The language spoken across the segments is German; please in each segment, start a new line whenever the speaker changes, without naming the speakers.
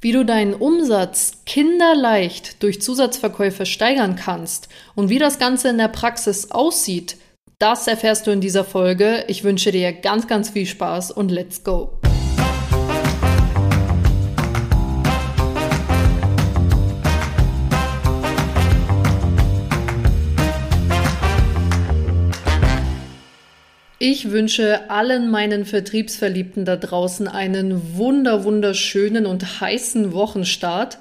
Wie du deinen Umsatz kinderleicht durch Zusatzverkäufe steigern kannst und wie das Ganze in der Praxis aussieht, das erfährst du in dieser Folge. Ich wünsche dir ganz, ganz viel Spaß und let's go! Ich wünsche allen meinen Vertriebsverliebten da draußen einen wunder, wunderschönen und heißen Wochenstart.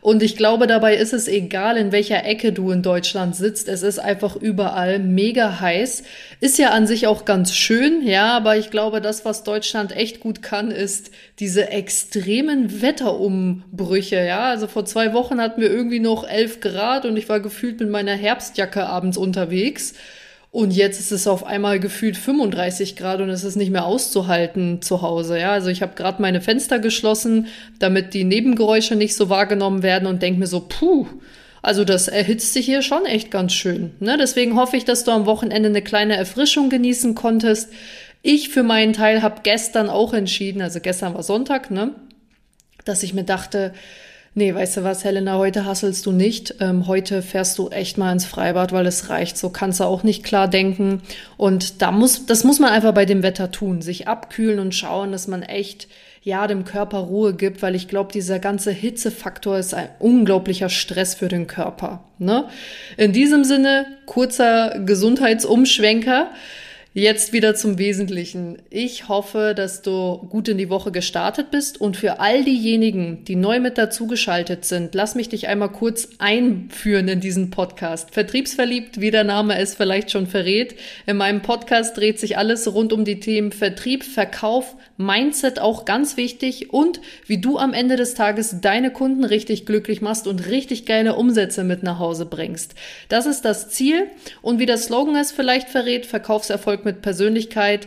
Und ich glaube, dabei ist es egal, in welcher Ecke du in Deutschland sitzt. Es ist einfach überall mega heiß. Ist ja an sich auch ganz schön, ja, aber ich glaube, das, was Deutschland echt gut kann, ist diese extremen Wetterumbrüche, ja. Also vor zwei Wochen hatten wir irgendwie noch elf Grad und ich war gefühlt mit meiner Herbstjacke abends unterwegs. Und jetzt ist es auf einmal gefühlt 35 Grad und es ist nicht mehr auszuhalten zu Hause. Ja, also ich habe gerade meine Fenster geschlossen, damit die Nebengeräusche nicht so wahrgenommen werden und denke mir so, puh, also das erhitzt sich hier schon echt ganz schön. Ne? Deswegen hoffe ich, dass du am Wochenende eine kleine Erfrischung genießen konntest. Ich für meinen Teil habe gestern auch entschieden, also gestern war Sonntag, ne, dass ich mir dachte, Nee, weißt du was, Helena, heute hasselst du nicht. Ähm, heute fährst du echt mal ins Freibad, weil es reicht. So kannst du auch nicht klar denken. Und da muss, das muss man einfach bei dem Wetter tun. Sich abkühlen und schauen, dass man echt, ja, dem Körper Ruhe gibt, weil ich glaube, dieser ganze Hitzefaktor ist ein unglaublicher Stress für den Körper. Ne? In diesem Sinne, kurzer Gesundheitsumschwenker. Jetzt wieder zum Wesentlichen. Ich hoffe, dass du gut in die Woche gestartet bist und für all diejenigen, die neu mit dazugeschaltet sind, lass mich dich einmal kurz einführen in diesen Podcast. Vertriebsverliebt, wie der Name es vielleicht schon verrät. In meinem Podcast dreht sich alles rund um die Themen Vertrieb, Verkauf, Mindset auch ganz wichtig und wie du am Ende des Tages deine Kunden richtig glücklich machst und richtig geile Umsätze mit nach Hause bringst. Das ist das Ziel und wie der Slogan es vielleicht verrät, Verkaufserfolg mit Persönlichkeit,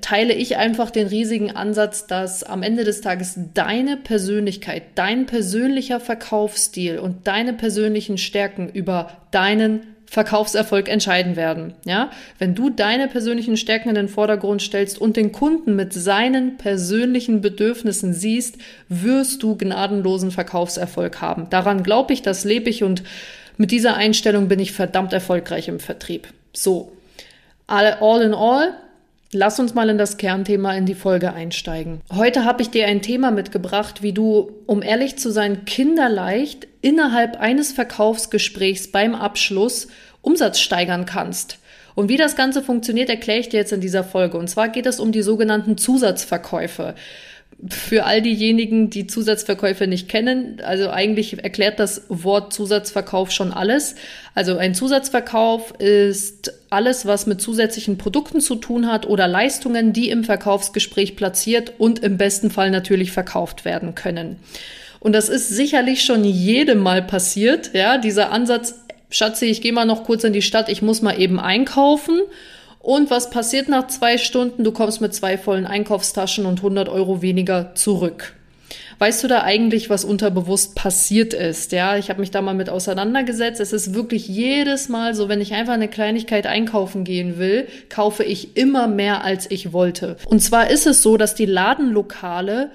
teile ich einfach den riesigen Ansatz, dass am Ende des Tages deine Persönlichkeit, dein persönlicher Verkaufsstil und deine persönlichen Stärken über deinen Verkaufserfolg entscheiden werden. Ja, wenn du deine persönlichen Stärken in den Vordergrund stellst und den Kunden mit seinen persönlichen Bedürfnissen siehst, wirst du gnadenlosen Verkaufserfolg haben. Daran glaube ich, das lebe ich und mit dieser Einstellung bin ich verdammt erfolgreich im Vertrieb. So, all in all, Lass uns mal in das Kernthema in die Folge einsteigen. Heute habe ich dir ein Thema mitgebracht, wie du, um ehrlich zu sein, kinderleicht innerhalb eines Verkaufsgesprächs beim Abschluss Umsatz steigern kannst. Und wie das Ganze funktioniert, erkläre ich dir jetzt in dieser Folge. Und zwar geht es um die sogenannten Zusatzverkäufe für all diejenigen, die Zusatzverkäufe nicht kennen, also eigentlich erklärt das Wort Zusatzverkauf schon alles. Also ein Zusatzverkauf ist alles, was mit zusätzlichen Produkten zu tun hat oder Leistungen, die im Verkaufsgespräch platziert und im besten Fall natürlich verkauft werden können. Und das ist sicherlich schon jedem Mal passiert, ja, dieser Ansatz, Schatzi, ich gehe mal noch kurz in die Stadt, ich muss mal eben einkaufen und was passiert nach zwei Stunden? Du kommst mit zwei vollen Einkaufstaschen und 100 Euro weniger zurück. Weißt du da eigentlich, was unterbewusst passiert ist? Ja, ich habe mich da mal mit auseinandergesetzt. Es ist wirklich jedes Mal so, wenn ich einfach eine Kleinigkeit einkaufen gehen will, kaufe ich immer mehr, als ich wollte. Und zwar ist es so, dass die Ladenlokale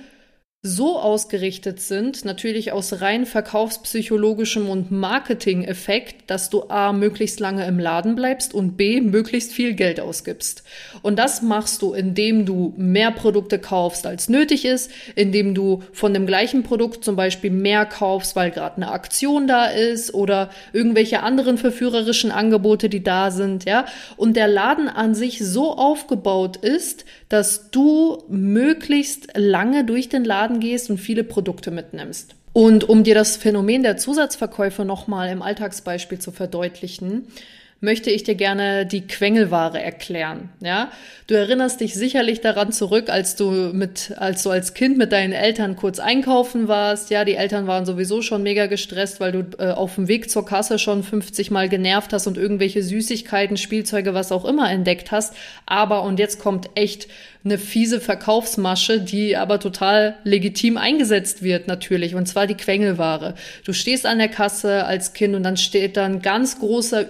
so ausgerichtet sind, natürlich aus rein verkaufspsychologischem und Marketing-Effekt, dass du A, möglichst lange im Laden bleibst und B, möglichst viel Geld ausgibst. Und das machst du, indem du mehr Produkte kaufst, als nötig ist, indem du von dem gleichen Produkt zum Beispiel mehr kaufst, weil gerade eine Aktion da ist oder irgendwelche anderen verführerischen Angebote, die da sind, ja. Und der Laden an sich so aufgebaut ist, dass du möglichst lange durch den Laden gehst und viele Produkte mitnimmst. Und um dir das Phänomen der Zusatzverkäufe nochmal im Alltagsbeispiel zu verdeutlichen, möchte ich dir gerne die Quengelware erklären. Ja, du erinnerst dich sicherlich daran zurück, als du mit, als du als Kind mit deinen Eltern kurz einkaufen warst. Ja, die Eltern waren sowieso schon mega gestresst, weil du äh, auf dem Weg zur Kasse schon 50 Mal genervt hast und irgendwelche Süßigkeiten, Spielzeuge, was auch immer entdeckt hast. Aber und jetzt kommt echt eine fiese Verkaufsmasche, die aber total legitim eingesetzt wird natürlich, und zwar die Quengelware. Du stehst an der Kasse als Kind und dann steht da ein ganz großer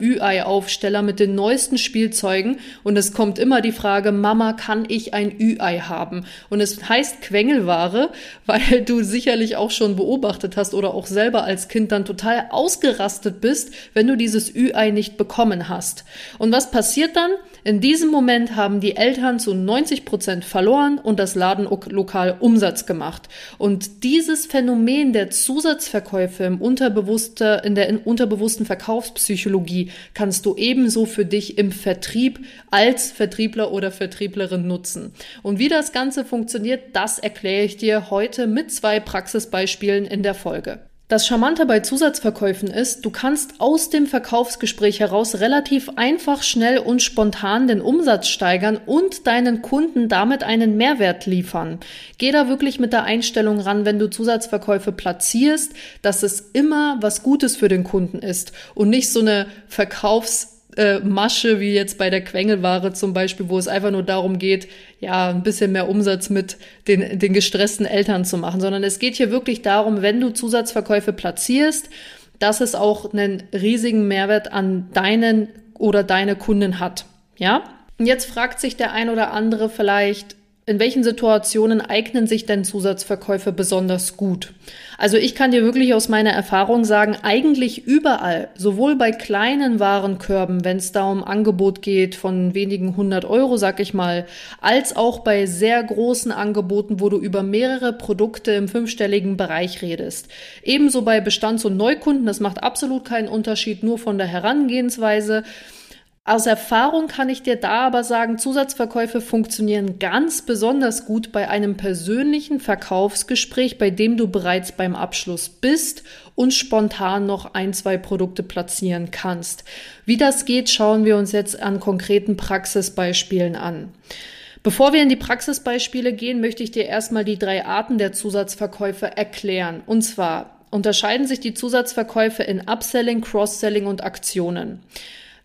Ü-Ei-Aufsteller mit den neuesten Spielzeugen und es kommt immer die Frage, Mama, kann ich ein Ü-Ei haben? Und es heißt Quengelware, weil du sicherlich auch schon beobachtet hast oder auch selber als Kind dann total ausgerastet bist, wenn du dieses Ü-Ei nicht bekommen hast. Und was passiert dann? In diesem Moment haben die Eltern zu 90 Prozent verloren und das Ladenlokal Umsatz gemacht. Und dieses Phänomen der Zusatzverkäufe im unterbewusster, in der unterbewussten Verkaufspsychologie kannst du ebenso für dich im Vertrieb als Vertriebler oder Vertrieblerin nutzen. Und wie das Ganze funktioniert, das erkläre ich dir heute mit zwei Praxisbeispielen in der Folge. Das Charmante bei Zusatzverkäufen ist, du kannst aus dem Verkaufsgespräch heraus relativ einfach, schnell und spontan den Umsatz steigern und deinen Kunden damit einen Mehrwert liefern. Geh da wirklich mit der Einstellung ran, wenn du Zusatzverkäufe platzierst, dass es immer was Gutes für den Kunden ist und nicht so eine Verkaufs äh, Masche wie jetzt bei der Quengelware zum Beispiel, wo es einfach nur darum geht, ja, ein bisschen mehr Umsatz mit den, den gestressten Eltern zu machen, sondern es geht hier wirklich darum, wenn du Zusatzverkäufe platzierst, dass es auch einen riesigen Mehrwert an deinen oder deine Kunden hat. Ja? Und jetzt fragt sich der ein oder andere vielleicht, in welchen Situationen eignen sich denn Zusatzverkäufe besonders gut? Also ich kann dir wirklich aus meiner Erfahrung sagen, eigentlich überall, sowohl bei kleinen Warenkörben, wenn es da um Angebot geht von wenigen hundert Euro, sag ich mal, als auch bei sehr großen Angeboten, wo du über mehrere Produkte im fünfstelligen Bereich redest. Ebenso bei Bestands- und Neukunden, das macht absolut keinen Unterschied, nur von der Herangehensweise. Aus Erfahrung kann ich dir da aber sagen, Zusatzverkäufe funktionieren ganz besonders gut bei einem persönlichen Verkaufsgespräch, bei dem du bereits beim Abschluss bist und spontan noch ein, zwei Produkte platzieren kannst. Wie das geht, schauen wir uns jetzt an konkreten Praxisbeispielen an. Bevor wir in die Praxisbeispiele gehen, möchte ich dir erstmal die drei Arten der Zusatzverkäufe erklären. Und zwar unterscheiden sich die Zusatzverkäufe in Upselling, Cross-Selling und Aktionen.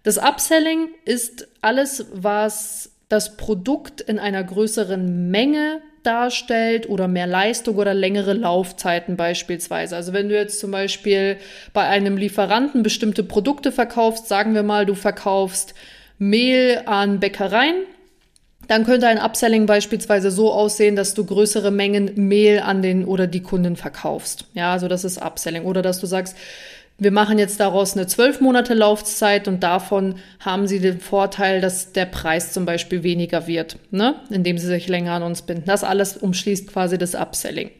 Das Upselling ist alles, was das Produkt in einer größeren Menge darstellt oder mehr Leistung oder längere Laufzeiten beispielsweise. Also wenn du jetzt zum Beispiel bei einem Lieferanten bestimmte Produkte verkaufst, sagen wir mal, du verkaufst Mehl an Bäckereien, dann könnte ein Upselling beispielsweise so aussehen, dass du größere Mengen Mehl an den oder die Kunden verkaufst. Ja, also das ist Upselling. Oder dass du sagst, wir machen jetzt daraus eine zwölf Monate Laufzeit und davon haben sie den Vorteil, dass der Preis zum Beispiel weniger wird, ne? indem sie sich länger an uns binden. Das alles umschließt quasi das Upselling.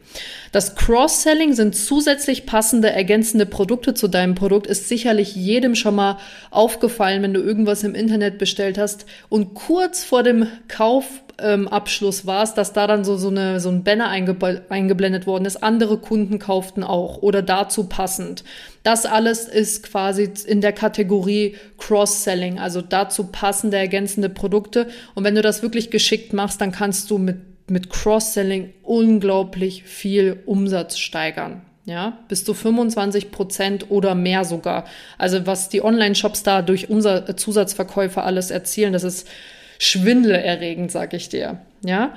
Das Cross-Selling sind zusätzlich passende, ergänzende Produkte zu deinem Produkt, ist sicherlich jedem schon mal aufgefallen, wenn du irgendwas im Internet bestellt hast und kurz vor dem Kauf ähm, Abschluss war es, dass da dann so, so, eine, so ein Banner einge eingeblendet worden ist. Andere Kunden kauften auch oder dazu passend. Das alles ist quasi in der Kategorie Cross-Selling, also dazu passende, ergänzende Produkte. Und wenn du das wirklich geschickt machst, dann kannst du mit, mit Cross-Selling unglaublich viel Umsatz steigern. Ja, bis zu 25 Prozent oder mehr sogar. Also was die Online-Shops da durch unser Zusatzverkäufe alles erzielen, das ist schwindelerregend, sag ich dir. Ja.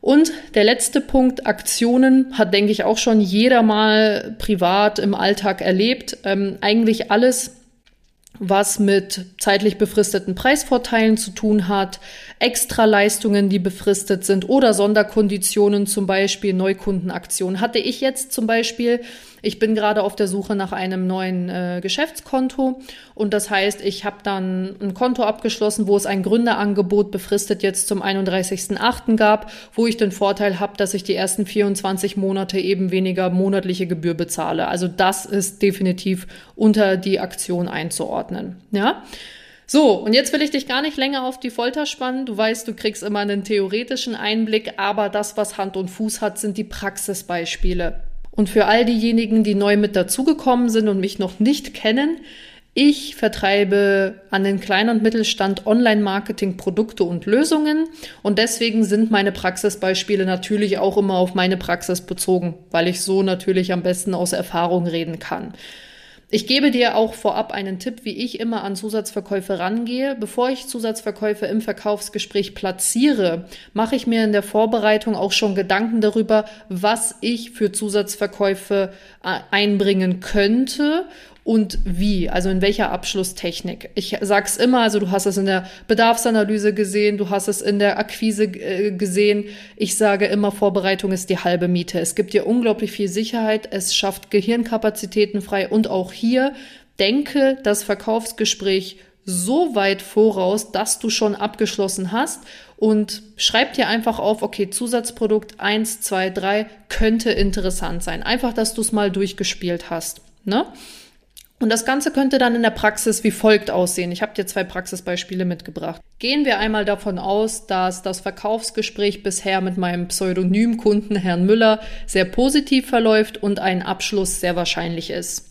Und der letzte Punkt, Aktionen, hat, denke ich, auch schon jeder mal privat im Alltag erlebt. Ähm, eigentlich alles, was mit zeitlich befristeten Preisvorteilen zu tun hat, Extraleistungen, die befristet sind oder Sonderkonditionen, zum Beispiel Neukundenaktionen. Hatte ich jetzt zum Beispiel ich bin gerade auf der Suche nach einem neuen äh, Geschäftskonto und das heißt, ich habe dann ein Konto abgeschlossen, wo es ein Gründerangebot befristet jetzt zum 31.8. gab, wo ich den Vorteil habe, dass ich die ersten 24 Monate eben weniger monatliche Gebühr bezahle. Also das ist definitiv unter die Aktion einzuordnen. Ja. So, und jetzt will ich dich gar nicht länger auf die Folter spannen. Du weißt, du kriegst immer einen theoretischen Einblick, aber das, was Hand und Fuß hat, sind die Praxisbeispiele. Und für all diejenigen, die neu mit dazugekommen sind und mich noch nicht kennen, ich vertreibe an den Klein- und Mittelstand Online-Marketing Produkte und Lösungen und deswegen sind meine Praxisbeispiele natürlich auch immer auf meine Praxis bezogen, weil ich so natürlich am besten aus Erfahrung reden kann. Ich gebe dir auch vorab einen Tipp, wie ich immer an Zusatzverkäufe rangehe. Bevor ich Zusatzverkäufe im Verkaufsgespräch platziere, mache ich mir in der Vorbereitung auch schon Gedanken darüber, was ich für Zusatzverkäufe äh, einbringen könnte und wie, also in welcher Abschlusstechnik. Ich sag's immer, also du hast es in der Bedarfsanalyse gesehen, du hast es in der Akquise äh, gesehen. Ich sage immer, Vorbereitung ist die halbe Miete. Es gibt dir unglaublich viel Sicherheit, es schafft Gehirnkapazitäten frei und auch hier denke das Verkaufsgespräch so weit voraus, dass du schon abgeschlossen hast und schreib dir einfach auf, okay, Zusatzprodukt 1, 2, 3 könnte interessant sein. Einfach, dass du es mal durchgespielt hast. Ne? Und das Ganze könnte dann in der Praxis wie folgt aussehen. Ich habe dir zwei Praxisbeispiele mitgebracht. Gehen wir einmal davon aus, dass das Verkaufsgespräch bisher mit meinem Pseudonymkunden Herrn Müller sehr positiv verläuft und ein Abschluss sehr wahrscheinlich ist.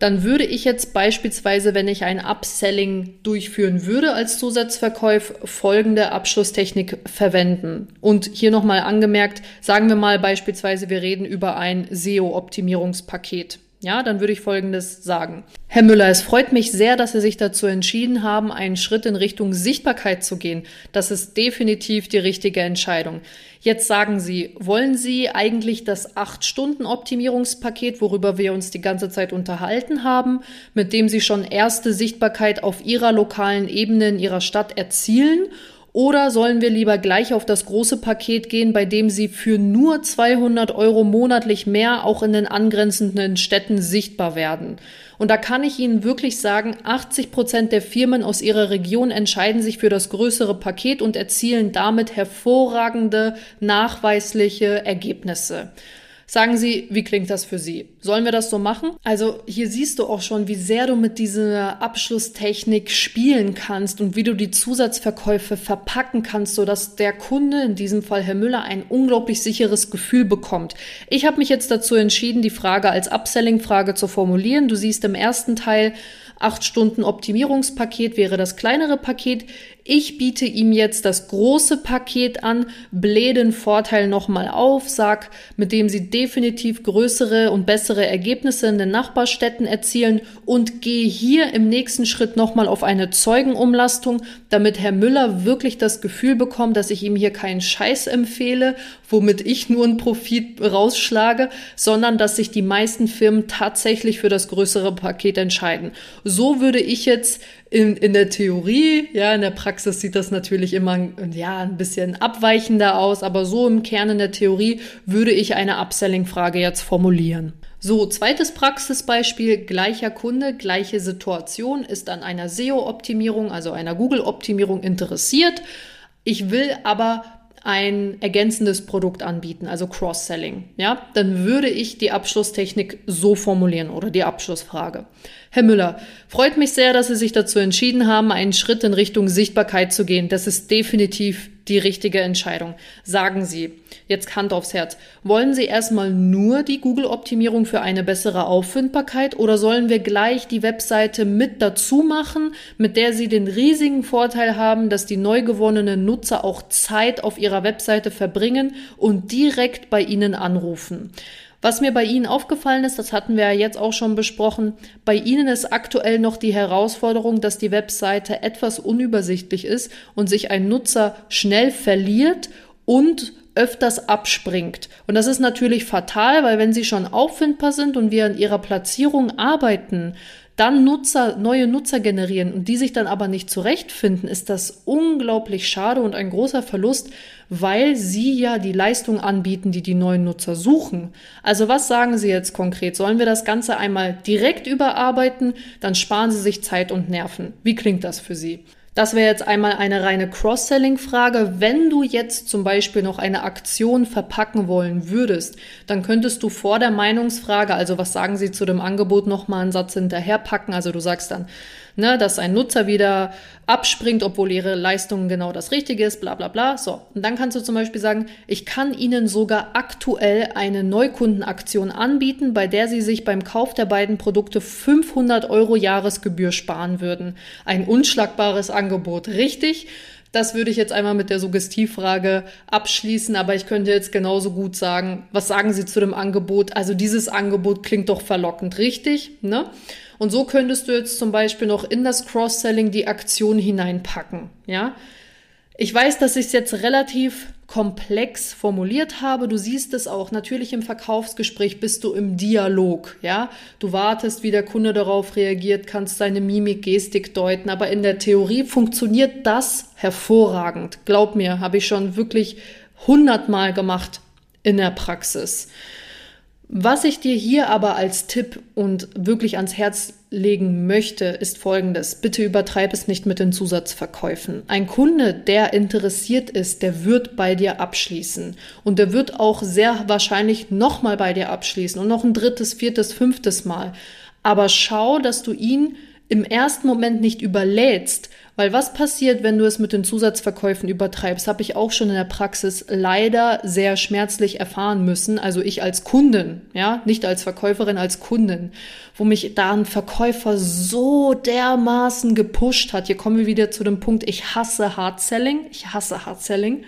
Dann würde ich jetzt beispielsweise, wenn ich ein Upselling durchführen würde als Zusatzverkäuf, folgende Abschlusstechnik verwenden. Und hier nochmal angemerkt, sagen wir mal beispielsweise, wir reden über ein SEO-Optimierungspaket. Ja, dann würde ich Folgendes sagen. Herr Müller, es freut mich sehr, dass Sie sich dazu entschieden haben, einen Schritt in Richtung Sichtbarkeit zu gehen. Das ist definitiv die richtige Entscheidung. Jetzt sagen Sie, wollen Sie eigentlich das 8-Stunden-Optimierungspaket, worüber wir uns die ganze Zeit unterhalten haben, mit dem Sie schon erste Sichtbarkeit auf Ihrer lokalen Ebene in Ihrer Stadt erzielen? Oder sollen wir lieber gleich auf das große Paket gehen, bei dem Sie für nur 200 Euro monatlich mehr auch in den angrenzenden Städten sichtbar werden? Und da kann ich Ihnen wirklich sagen, 80 Prozent der Firmen aus Ihrer Region entscheiden sich für das größere Paket und erzielen damit hervorragende, nachweisliche Ergebnisse. Sagen Sie, wie klingt das für Sie? Sollen wir das so machen? Also hier siehst du auch schon, wie sehr du mit dieser Abschlusstechnik spielen kannst und wie du die Zusatzverkäufe verpacken kannst, sodass der Kunde, in diesem Fall Herr Müller, ein unglaublich sicheres Gefühl bekommt. Ich habe mich jetzt dazu entschieden, die Frage als Upselling-Frage zu formulieren. Du siehst im ersten Teil, acht Stunden Optimierungspaket wäre das kleinere Paket. Ich biete ihm jetzt das große Paket an, blähe den Vorteil nochmal auf, sag, mit dem sie definitiv größere und bessere Ergebnisse in den Nachbarstädten erzielen und gehe hier im nächsten Schritt nochmal auf eine Zeugenumlastung, damit Herr Müller wirklich das Gefühl bekommt, dass ich ihm hier keinen Scheiß empfehle, womit ich nur einen Profit rausschlage, sondern dass sich die meisten Firmen tatsächlich für das größere Paket entscheiden. So würde ich jetzt in, in der Theorie, ja, in der Praxis sieht das natürlich immer ja, ein bisschen abweichender aus, aber so im Kern in der Theorie würde ich eine Upselling-Frage jetzt formulieren. So, zweites Praxisbeispiel, gleicher Kunde, gleiche Situation, ist an einer SEO-Optimierung, also einer Google-Optimierung interessiert. Ich will aber ein ergänzendes Produkt anbieten, also Cross-Selling, ja, dann würde ich die Abschlusstechnik so formulieren oder die Abschlussfrage. Herr Müller, freut mich sehr, dass Sie sich dazu entschieden haben, einen Schritt in Richtung Sichtbarkeit zu gehen. Das ist definitiv die richtige Entscheidung. Sagen Sie, jetzt Hand aufs Herz, wollen Sie erstmal nur die Google-Optimierung für eine bessere Auffindbarkeit oder sollen wir gleich die Webseite mit dazu machen, mit der Sie den riesigen Vorteil haben, dass die neu gewonnenen Nutzer auch Zeit auf ihrer Webseite verbringen und direkt bei Ihnen anrufen? Was mir bei Ihnen aufgefallen ist, das hatten wir ja jetzt auch schon besprochen, bei Ihnen ist aktuell noch die Herausforderung, dass die Webseite etwas unübersichtlich ist und sich ein Nutzer schnell verliert und öfters abspringt. Und das ist natürlich fatal, weil wenn sie schon auffindbar sind und wir an ihrer Platzierung arbeiten, dann Nutzer, neue Nutzer generieren und die sich dann aber nicht zurechtfinden, ist das unglaublich schade und ein großer Verlust, weil sie ja die Leistung anbieten, die die neuen Nutzer suchen. Also was sagen Sie jetzt konkret? Sollen wir das Ganze einmal direkt überarbeiten? Dann sparen Sie sich Zeit und Nerven. Wie klingt das für Sie? Das wäre jetzt einmal eine reine Cross-Selling-Frage. Wenn du jetzt zum Beispiel noch eine Aktion verpacken wollen würdest, dann könntest du vor der Meinungsfrage, also was sagen sie zu dem Angebot, nochmal einen Satz hinterherpacken. Also du sagst dann, ne, dass ein Nutzer wieder abspringt, obwohl ihre Leistung genau das Richtige ist, bla bla bla. So, und dann kannst du zum Beispiel sagen, ich kann Ihnen sogar aktuell eine Neukundenaktion anbieten, bei der Sie sich beim Kauf der beiden Produkte 500 Euro Jahresgebühr sparen würden. Ein unschlagbares Angebot, richtig? Das würde ich jetzt einmal mit der Suggestivfrage abschließen, aber ich könnte jetzt genauso gut sagen, was sagen Sie zu dem Angebot? Also dieses Angebot klingt doch verlockend, richtig? Ne? Und so könntest du jetzt zum Beispiel noch in das Cross-Selling die Aktion hineinpacken, ja? Ich weiß, dass ich es jetzt relativ komplex formuliert habe. Du siehst es auch. Natürlich im Verkaufsgespräch bist du im Dialog, ja. Du wartest, wie der Kunde darauf reagiert, kannst seine Mimik, Gestik deuten. Aber in der Theorie funktioniert das hervorragend. Glaub mir, habe ich schon wirklich hundertmal gemacht in der Praxis. Was ich dir hier aber als Tipp und wirklich ans Herz legen möchte, ist folgendes. Bitte übertreib es nicht mit den Zusatzverkäufen. Ein Kunde, der interessiert ist, der wird bei dir abschließen. Und der wird auch sehr wahrscheinlich nochmal bei dir abschließen und noch ein drittes, viertes, fünftes Mal. Aber schau, dass du ihn im ersten Moment nicht überlädst, weil was passiert, wenn du es mit den Zusatzverkäufen übertreibst, habe ich auch schon in der Praxis leider sehr schmerzlich erfahren müssen. Also ich als Kundin, ja, nicht als Verkäuferin, als Kundin, wo mich da ein Verkäufer so dermaßen gepusht hat. Hier kommen wir wieder zu dem Punkt, ich hasse Hard Selling. Ich hasse Hard Selling.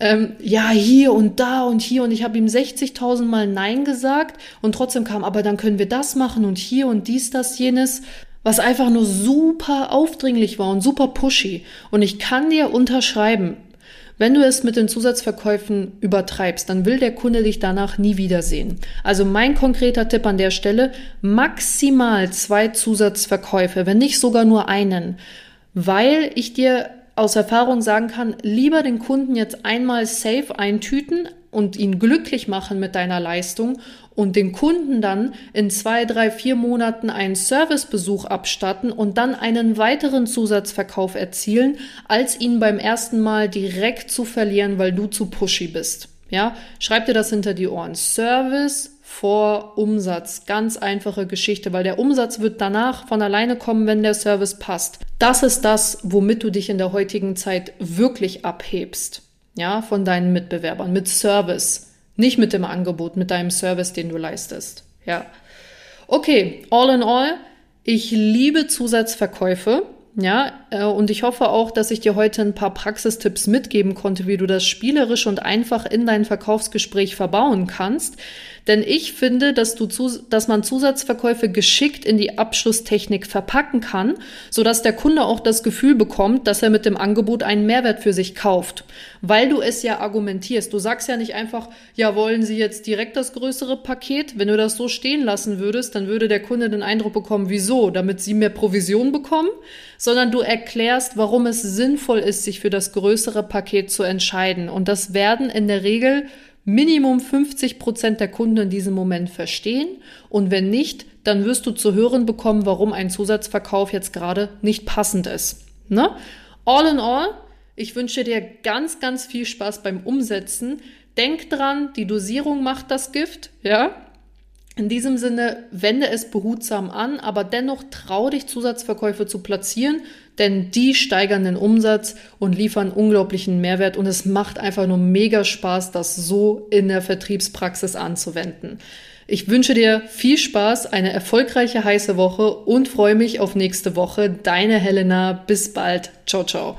Ähm, ja, hier und da und hier und ich habe ihm 60.000 Mal Nein gesagt und trotzdem kam, aber dann können wir das machen und hier und dies, das, jenes was einfach nur super aufdringlich war und super pushy. Und ich kann dir unterschreiben, wenn du es mit den Zusatzverkäufen übertreibst, dann will der Kunde dich danach nie wiedersehen. Also mein konkreter Tipp an der Stelle, maximal zwei Zusatzverkäufe, wenn nicht sogar nur einen, weil ich dir aus Erfahrung sagen kann, lieber den Kunden jetzt einmal safe eintüten und ihn glücklich machen mit deiner Leistung und den Kunden dann in zwei, drei, vier Monaten einen Servicebesuch abstatten und dann einen weiteren Zusatzverkauf erzielen, als ihn beim ersten Mal direkt zu verlieren, weil du zu pushy bist. Ja, schreib dir das hinter die Ohren. Service vor Umsatz. Ganz einfache Geschichte, weil der Umsatz wird danach von alleine kommen, wenn der Service passt. Das ist das, womit du dich in der heutigen Zeit wirklich abhebst. Ja, von deinen Mitbewerbern mit Service. Nicht mit dem Angebot, mit deinem Service, den du leistest. Ja. Okay, all in all, ich liebe Zusatzverkäufe. Ja, äh, und ich hoffe auch, dass ich dir heute ein paar Praxistipps mitgeben konnte, wie du das spielerisch und einfach in dein Verkaufsgespräch verbauen kannst. Denn ich finde, dass, du zu, dass man Zusatzverkäufe geschickt in die Abschlusstechnik verpacken kann, sodass der Kunde auch das Gefühl bekommt, dass er mit dem Angebot einen Mehrwert für sich kauft. Weil du es ja argumentierst. Du sagst ja nicht einfach, ja, wollen Sie jetzt direkt das größere Paket? Wenn du das so stehen lassen würdest, dann würde der Kunde den Eindruck bekommen, wieso? Damit Sie mehr Provision bekommen? Sondern du erklärst, warum es sinnvoll ist, sich für das größere Paket zu entscheiden. Und das werden in der Regel Minimum 50 Prozent der Kunden in diesem Moment verstehen. Und wenn nicht, dann wirst du zu hören bekommen, warum ein Zusatzverkauf jetzt gerade nicht passend ist. Ne? All in all, ich wünsche dir ganz, ganz viel Spaß beim Umsetzen. Denk dran, die Dosierung macht das Gift, ja? In diesem Sinne, wende es behutsam an, aber dennoch trau dich, Zusatzverkäufe zu platzieren, denn die steigern den Umsatz und liefern unglaublichen Mehrwert und es macht einfach nur mega Spaß, das so in der Vertriebspraxis anzuwenden. Ich wünsche dir viel Spaß, eine erfolgreiche heiße Woche und freue mich auf nächste Woche. Deine Helena. Bis bald. Ciao, ciao.